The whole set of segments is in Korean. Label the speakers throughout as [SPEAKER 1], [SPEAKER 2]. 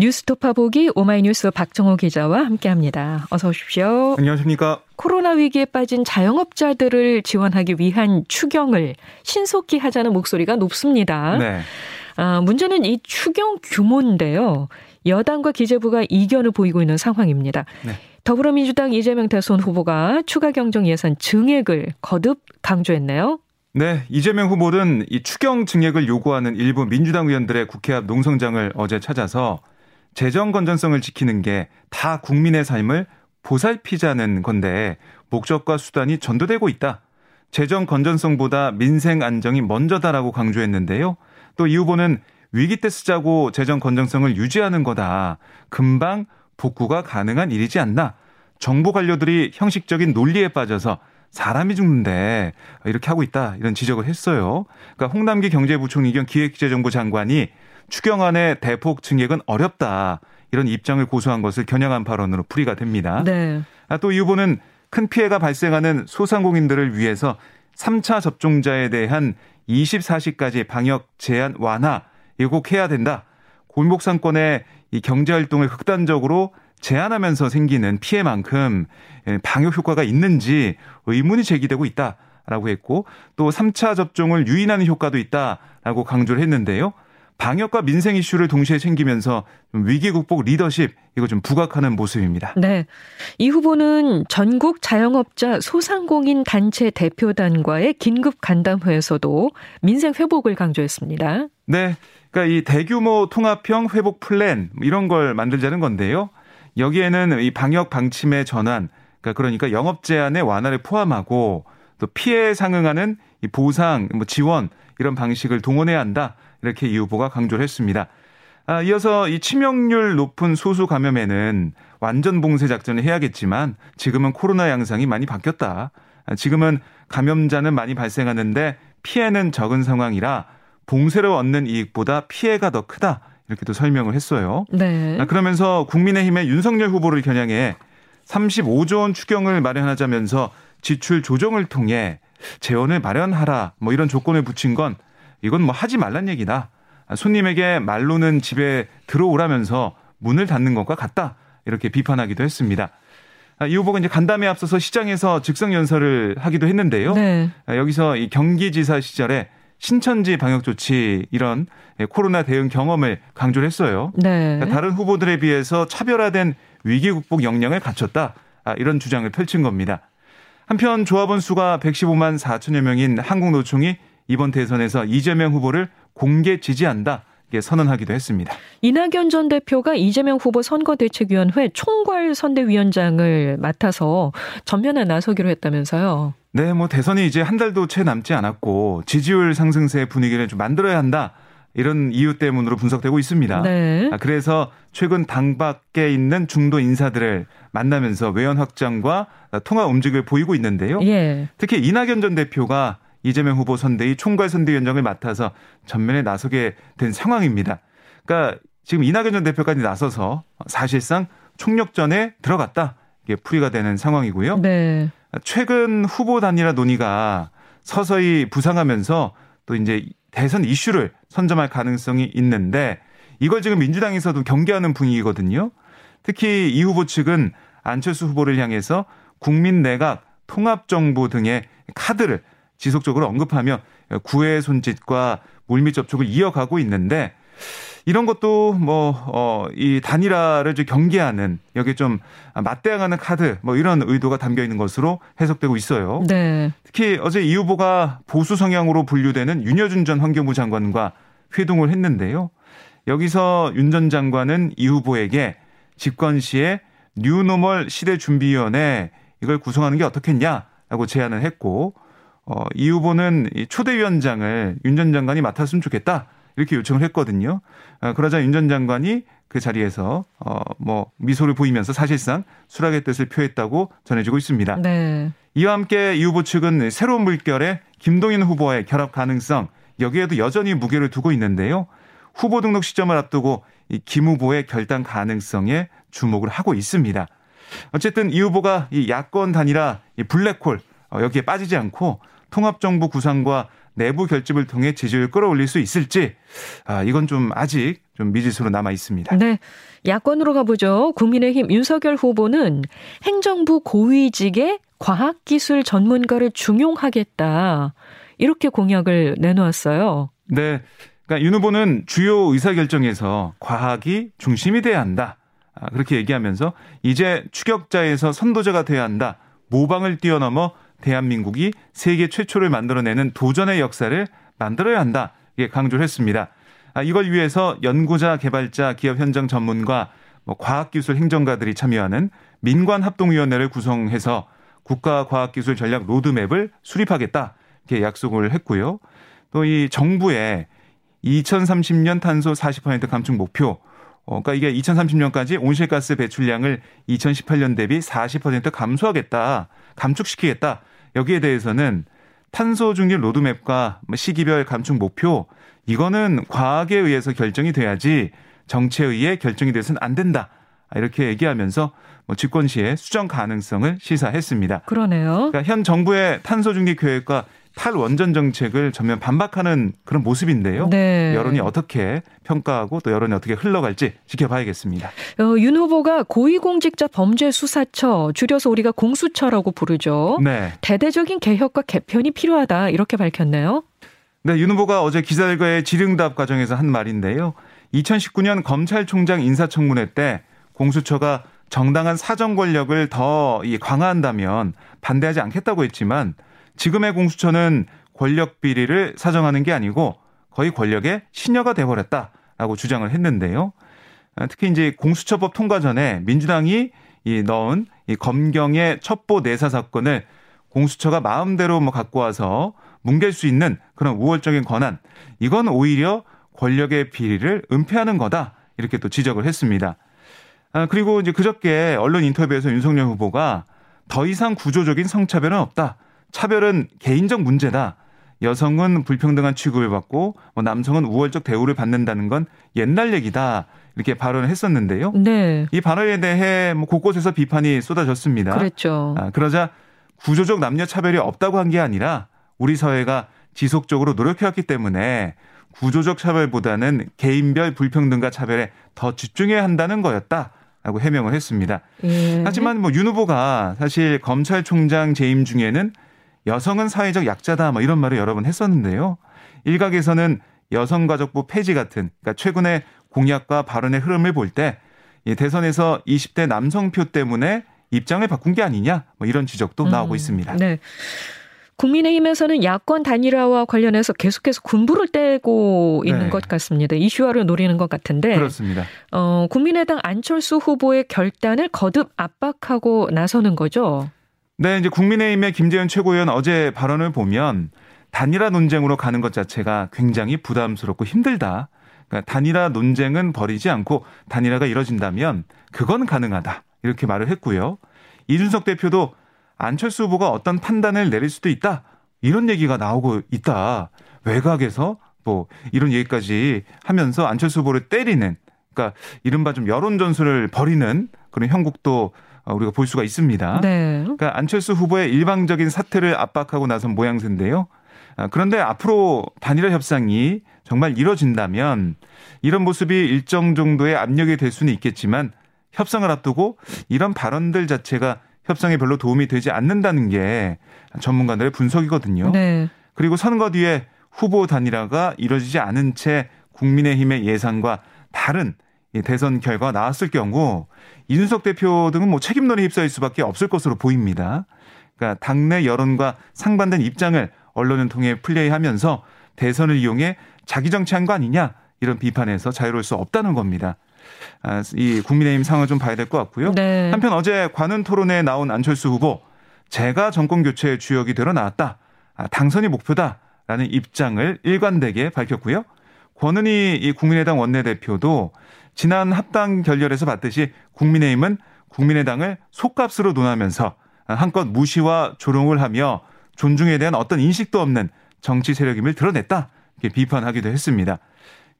[SPEAKER 1] 뉴스토파 보기 오마이뉴스 박정호 기자와 함께합니다. 어서 오십시오.
[SPEAKER 2] 안녕하십니까.
[SPEAKER 1] 코로나 위기에 빠진 자영업자들을 지원하기 위한 추경을 신속히 하자는 목소리가 높습니다. 네. 아, 문제는 이 추경 규모인데요. 여당과 기재부가 이견을 보이고 있는 상황입니다. 네. 더불어민주당 이재명 대선 후보가 추가 경정 예산 증액을 거듭 강조했네요.
[SPEAKER 2] 네, 이재명 후보는 이 추경 증액을 요구하는 일부 민주당 의원들의 국회 앞 농성장을 어제 찾아서 재정 건전성을 지키는 게 다 국민의 삶을 보살피자는 건데 목적과 수단이 전도되고 있다. 재정 건전성보다 민생 안정이 먼저다라고 강조했는데요. 또 이 후보는 위기 때 쓰자고 재정 건전성을 유지하는 거다. 금방 복구가 가능한 일이지 않나. 정부 관료들이 형식적인 논리에 빠져서 사람이 죽는데 이렇게 하고 있다. 이런 지적을 했어요. 그러니까 홍남기 경제부총리 겸 기획재정부 장관이 추경안의 대폭 증액은 어렵다. 이런 입장을 고수한 것을 겨냥한 발언으로 풀이가 됩니다. 네. 아, 또 이 후보는 큰 피해가 발생하는 소상공인들을 위해서 3차 접종자에 대한 24시까지 방역 제한 완화 이거 꼭 해야 된다. 골목 상권의 이 경제 활동을 극단적으로 제한하면서 생기는 피해만큼 예, 방역 효과가 있는지 의문이 제기되고 있다라고 했고 또 3차 접종을 유인하는 효과도 있다라고 강조를 했는데요. 방역과 민생 이슈를 동시에 챙기면서 위기 극복 리더십 이거 좀 부각하는 모습입니다.
[SPEAKER 1] 네. 이 후보는 전국 자영업자 소상공인 단체 대표단과의 긴급 간담회에서도 민생 회복을 강조했습니다.
[SPEAKER 2] 네. 그러니까 이 대규모 통합형 회복 플랜 이런 걸 만들자는 건데요. 여기에는 이 방역 방침의 전환, 그러니까 그러니까 영업 제한의 완화를 포함하고 또 피해에 상응하는 이 보상, 뭐 지원 이런 방식을 동원해야 한다. 이렇게 이 후보가 강조를 했습니다. 아, 이어서 이 치명률 높은 소수 감염에는 완전 봉쇄 작전을 해야겠지만 지금은 코로나 양상이 많이 바뀌었다. 아, 지금은 감염자는 많이 발생하는데 피해는 적은 상황이라 봉쇄로 얻는 이익보다 피해가 더 크다. 이렇게 또 설명을 했어요. 네. 아, 그러면서 국민의힘의 윤석열 후보를 겨냥해 35조 원 추경을 마련하자면서 지출 조정을 통해 재원을 마련하라 뭐 이런 조건을 붙인 건 이건 뭐 하지 말란 얘기다. 손님에게 말로는 집에 들어오라면서 문을 닫는 것과 같다. 이렇게 비판하기도 했습니다. 아, 이 후보가 이제 간담회 앞서서 시장에서 즉석 연설을 하기도 했는데요. 네. 아, 여기서 이 경기지사 시절에 신천지 방역 조치 이런 코로나 대응 경험을 강조를 했어요. 네. 그러니까 다른 후보들에 비해서 차별화된 위기 극복 역량을 갖췄다. 아, 이런 주장을 펼친 겁니다. 한편 조합원 수가 115만 4천여 명인 한국노총이 이번 대선에서 이재명 후보를 공개 지지한다. 선언하기도 했습니다.
[SPEAKER 1] 이낙연 전 대표가 이재명 후보 선거대책위원회 총괄 선대위원장을 맡아서 전면에 나서기로 했다면서요.
[SPEAKER 2] 네, 뭐 대선이 이제 한 달도 채 남지 않았고 지지율 상승세 분위기를 좀 만들어야 한다. 이런 이유 때문으로 분석되고 있습니다. 네. 아, 그래서 최근 당 밖에 있는 중도 인사들을 만나면서 외연 확장과 통화 움직임을 보이고 있는데요. 예. 특히 이낙연 전 대표가 이재명 후보 선대위 총괄 선대위원장을 맡아서 전면에 나서게 된 상황입니다. 그러니까 지금 이낙연 전 대표까지 나서서 사실상 총력전에 들어갔다. 이게 풀이가 되는 상황이고요. 네. 최근 후보 단일화 논의가 서서히 부상하면서 또 이제 대선 이슈를 선점할 가능성이 있는데 이걸 지금 민주당에서도 경계하는 분위기거든요. 특히 이 후보 측은 안철수 후보를 향해서 국민 내각 통합정부 등의 카드를 지속적으로 언급하며 구애 손짓과 물밑 접촉을 이어가고 있는데 이런 것도 뭐, 어, 이 단일화를 좀 경계하는 여기에 좀 맞대응하는 카드 뭐 이런 의도가 담겨 있는 것으로 해석되고 있어요. 네. 특히 어제 이 후보가 보수 성향으로 분류되는 윤여준 전 환경부 장관과 회동을 했는데요. 여기서 윤 전 장관은 이 후보에게 집권 시에 뉴노멀 시대 준비위원회 이걸 구성하는 게 어떻겠냐라고 제안을 했고 어, 이 후보는 이 초대위원장을 윤 전 장관이 맡았으면 좋겠다. 이렇게 요청을 했거든요. 어, 그러자 윤 전 장관이 그 자리에서 어, 뭐 미소를 보이면서 사실상 수락의 뜻을 표했다고 전해지고 있습니다. 네. 이와 함께 이 후보 측은 새로운 물결의 김동인 후보와의 결합 가능성 여기에도 여전히 무게를 두고 있는데요. 후보 등록 시점을 앞두고 이 김 후보의 결단 가능성에 주목을 하고 있습니다. 어쨌든 이 후보가 이 야권 단일화 이 블랙홀 어, 여기에 빠지지 않고 통합정부 구상과 내부 결집을 통해 지지율을 끌어올릴 수 있을지 아, 이건 좀 아직 좀 미지수로 남아 있습니다.
[SPEAKER 1] 네. 야권으로 가보죠. 국민의힘 윤석열 후보는 행정부 고위직에 과학기술 전문가를 중용하겠다. 이렇게 공약을 내놓았어요.
[SPEAKER 2] 네. 그러니까 윤 후보는 주요 의사결정에서 과학이 중심이 돼야 한다. 아, 그렇게 얘기하면서 이제 추격자에서 선도자가 돼야 한다. 모방을 뛰어넘어 대한민국이 세계 최초를 만들어내는 도전의 역사를 만들어야 한다. 이게 강조를 했습니다. 아, 이걸 위해서 연구자, 개발자, 기업 현장 전문가, 뭐 과학기술 행정가들이 참여하는 민관합동위원회를 구성해서 국가과학기술 전략 로드맵을 수립하겠다. 이렇게 약속을 했고요. 또 이 정부의 2030년 탄소 40% 감축 목표 어, 그러니까 이게 2030년까지 온실가스 배출량을 2018년 대비 40% 감소하겠다, 감축시키겠다. 여기에 대해서는 탄소 중립 로드맵과 뭐 시기별 감축 목표 이거는 과학에 의해서 결정이 돼야지 정치에 의해 결정이 돼서는 안 된다. 이렇게 얘기하면서 뭐 집권 시에 수정 가능성을 시사했습니다.
[SPEAKER 1] 그러네요.
[SPEAKER 2] 그러니까 현 정부의 탄소 중립 계획과 탈원전 정책을 전면 반박하는 그런 모습인데요. 네. 여론이 어떻게 평가하고 또 여론이 어떻게 흘러갈지 지켜봐야겠습니다.
[SPEAKER 1] 어, 윤 후보가 고위공직자 범죄수사처 줄여서 우리가 공수처라고 부르죠. 네. 대대적인 개혁과 개편이 필요하다 이렇게 밝혔네요.
[SPEAKER 2] 네, 윤 후보가 어제 기자들과의 질의응답 과정에서 한 말인데요. 2019년 검찰총장 인사청문회 때 공수처가 정당한 사정 권력을 더 강화한다면 반대하지 않겠다고 했지만 지금의 공수처는 권력 비리를 사정하는 게 아니고 거의 권력의 신여가 돼버렸다라고 주장을 했는데요. 아, 특히 이제 공수처법 통과 전에 민주당이 이 넣은 이 검경의 첩보 내사 사건을 공수처가 마음대로 뭐 갖고 와서 뭉갤 수 있는 그런 우월적인 권한 이건 오히려 권력의 비리를 은폐하는 거다 이렇게 또 지적을 했습니다. 아, 그리고 이제 그저께 언론 인터뷰에서 윤석열 후보가 더 이상 구조적인 성차별은 없다. 차별은 개인적 문제다. 여성은 불평등한 취급을 받고 뭐 남성은 우월적 대우를 받는다는 건 옛날 얘기다. 이렇게 발언을 했었는데요. 네. 이 발언에 대해 뭐 곳곳에서 비판이 쏟아졌습니다.
[SPEAKER 1] 그랬죠.
[SPEAKER 2] 아, 그러자 구조적 남녀 차별이 없다고 한 게 아니라 우리 사회가 지속적으로 노력해왔기 때문에 구조적 차별보다는 개인별 불평등과 차별에 더 집중해야 한다는 거였다. 라고 해명을 했습니다. 예. 하지만 뭐 윤 후보가 사실 검찰총장 재임 중에는 여성은 사회적 약자다 뭐 이런 말을 여러 번 했었는데요. 일각에서는 여성가족부 폐지 같은 그러니까 최근에 공약과 발언의 흐름을 볼 때 대선에서 20대 남성표 때문에 입장을 바꾼 게 아니냐 뭐 이런 지적도 음, 나오고 있습니다. 네.
[SPEAKER 1] 국민의힘에서는 야권 단일화와 관련해서 계속해서 군부를 떼고 있는 네. 것 같습니다. 이슈화를 노리는 것 같은데.
[SPEAKER 2] 그렇습니다.
[SPEAKER 1] 어, 국민의당 안철수 후보의 결단을 거듭 압박하고 나서는 거죠.
[SPEAKER 2] 네, 이제 국민의힘의 김재현 최고위원 어제 발언을 보면 단일화 논쟁으로 가는 것 자체가 굉장히 부담스럽고 힘들다. 그러니까 단일화 논쟁은 버리지 않고 단일화가 이뤄진다면 그건 가능하다. 이렇게 말을 했고요. 이준석 대표도 안철수 후보가 어떤 판단을 내릴 수도 있다. 이런 얘기가 나오고 있다. 외곽에서 뭐 이런 얘기까지 하면서 안철수 후보를 때리는 그러니까 이른바 좀 여론 전술을 벌이는 그런 형국도 어, 우리가 볼 수가 있습니다. 네. 그러니까 안철수 후보의 일방적인 사퇴를 압박하고 나선 모양새인데요. 아, 그런데 앞으로 단일화 협상이 정말 이뤄진다면 이런 모습이 일정 정도의 압력이 될 수는 있겠지만 협상을 앞두고 이런 발언들 자체가 협상에 별로 도움이 되지 않는다는 게 전문가들의 분석이거든요. 네. 그리고 선거 뒤에 후보 단일화가 이뤄지지 않은 채 국민의힘의 예상과 다른 대선 결과가 나왔을 경우 이준석 대표 등은 뭐 책임론에 휩싸일 수밖에 없을 것으로 보입니다. 그러니까 당내 여론과 상반된 입장을 언론을 통해 플레이하면서 대선을 이용해 자기 정치한 거 아니냐 이런 비판에서 자유로울 수 없다는 겁니다. 아, 이 국민의힘 상황을 좀 봐야 될 것 같고요. 네. 한편 어제 관훈 토론회에 나온 안철수 후보 제가 정권 교체의 주역이 되러 나왔다. 아, 당선이 목표다라는 입장을 일관되게 밝혔고요. 권은희 이 국민의당 원내대표도 지난 합당 결렬에서 봤듯이 국민의힘은 국민의당을 속값으로 논하면서 한껏 무시와 조롱을 하며 존중에 대한 어떤 인식도 없는 정치 세력임을 드러냈다. 이렇게 비판하기도 했습니다.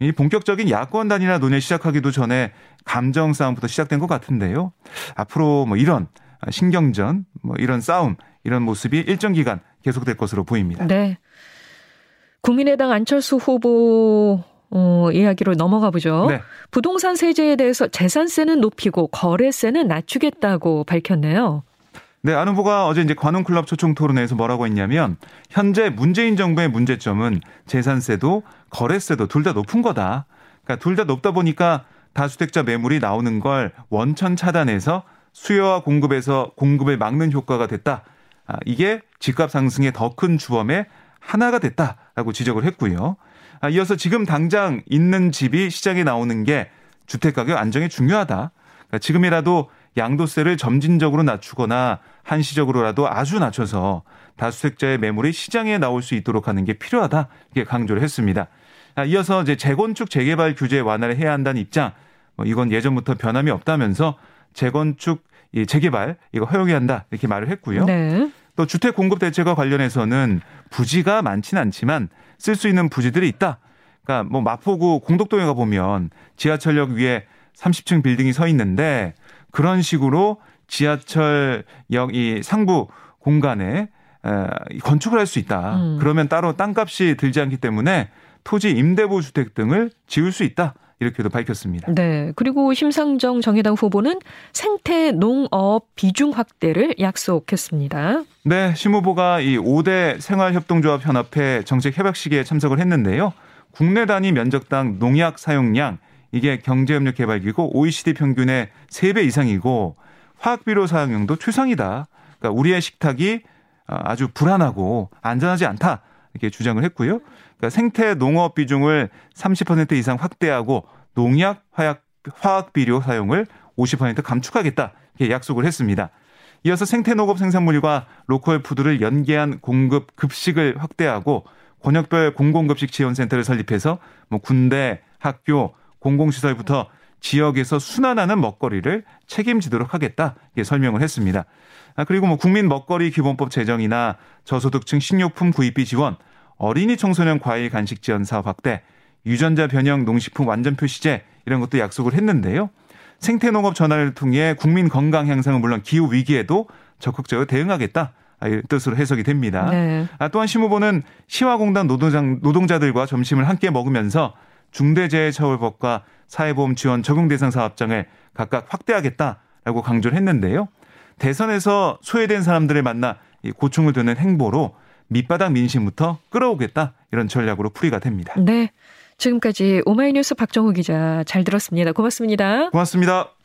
[SPEAKER 2] 이 본격적인 야권 단위나 논의 시작하기도 전에 감정 싸움부터 시작된 것 같은데요. 앞으로 뭐 이런 신경전, 뭐 이런 싸움, 이런 모습이 일정 기간 계속될 것으로 보입니다.
[SPEAKER 1] 네. 국민의당 안철수 후보 어, 이야기로 넘어가 보죠. 네. 부동산 세제에 대해서 재산세는 높이고 거래세는 낮추겠다고 밝혔네요.
[SPEAKER 2] 네, 안 후보가 어제 이제 관훈클럽 초청 토론회에서 뭐라고 했냐면 현재 문재인 정부의 문제점은 재산세도 거래세도 둘 다 높은 거다. 그러니까 둘 다 높다 보니까 다주택자 매물이 나오는 걸 원천 차단해서 수요와 공급에서 공급을 막는 효과가 됐다. 아, 이게 집값 상승의 더 큰 주범의 하나가 됐다라고 지적을 했고요. 아, 이어서 지금 당장 있는 집이 시장에 나오는 게 주택 가격 안정에 중요하다. 그러니까 지금이라도 양도세를 점진적으로 낮추거나 한시적으로라도 아주 낮춰서 다주택자의 매물이 시장에 나올 수 있도록 하는 게 필요하다. 이렇게 강조를 했습니다. 아, 이어서 이제 재건축 재개발 규제 완화를 해야 한다는 입장. 뭐 이건 예전부터 변함이 없다면서 재건축 재개발 이거 허용해야 한다 이렇게 말을 했고요. 네. 또 주택 공급 대책과 관련해서는 부지가 많지는 않지만 쓸 수 있는 부지들이 있다. 그러니까 뭐 마포구 공덕동에 가 보면 지하철역 위에 30층 빌딩이 서 있는데 그런 식으로 지하철역 이 상부 공간에 건축을 할 수 있다. 음. 그러면 따로 땅값이 들지 않기 때문에 토지 임대부 주택 등을 지을 수 있다. 이렇게도 밝혔습니다.
[SPEAKER 1] 네. 그리고 심상정 정의당 후보는 생태 농업 비중 확대를 약속했습니다.
[SPEAKER 2] 네. 심 후보가 이 5대 생활협동조합 협업회 정책 협약식에 참석을 했는데요. 국내 단위 면적당 농약 사용량 이게 경제협력 개발기구 OECD 평균의 3배 이상이고 화학비료 사용량도 최상이다. 그러니까 우리의 식탁이 아주 불안하고 안전하지 않다. 이렇게 주장을 했고요. 그러니까 생태 농업 비중을 30% 이상 확대하고 농약, 화약, 화학 비료 사용을 50% 감축하겠다. 이렇게 약속을 했습니다. 이어서 생태 농업 생산물과 로컬 푸드를 연계한 공급 급식을 확대하고 권역별 공공급식 지원센터를 설립해서 뭐 군대, 학교, 공공시설부터 지역에서 순환하는 먹거리를 책임지도록 하겠다. 이렇게 설명을 했습니다. 아, 그리고 뭐 국민 먹거리 기본법 제정이나 저소득층 식료품 구입비 지원, 어린이 청소년 과일 간식 지원 사업 확대, 유전자 변형 농식품 완전 표시제 이런 것도 약속을 했는데요. 생태농업 전환을 통해 국민 건강 향상은 물론 기후 위기에도 적극적으로 대응하겠다. 아, 이 뜻으로 해석이 됩니다. 네. 아, 또한 심 후보는 시화공단 노동자, 노동자들과 점심을 함께 먹으면서 중대재해처벌법과 사회보험 지원 적용 대상 사업장을 각각 확대하겠다라고 강조를 했는데요. 대선에서 소외된 사람들을 만나 고충을 드는 행보로 밑바닥 민심부터 끌어오겠다 이런 전략으로 풀이가 됩니다.
[SPEAKER 1] 네. 지금까지 오마이뉴스 박정우 기자 잘 들었습니다. 고맙습니다.
[SPEAKER 2] 고맙습니다.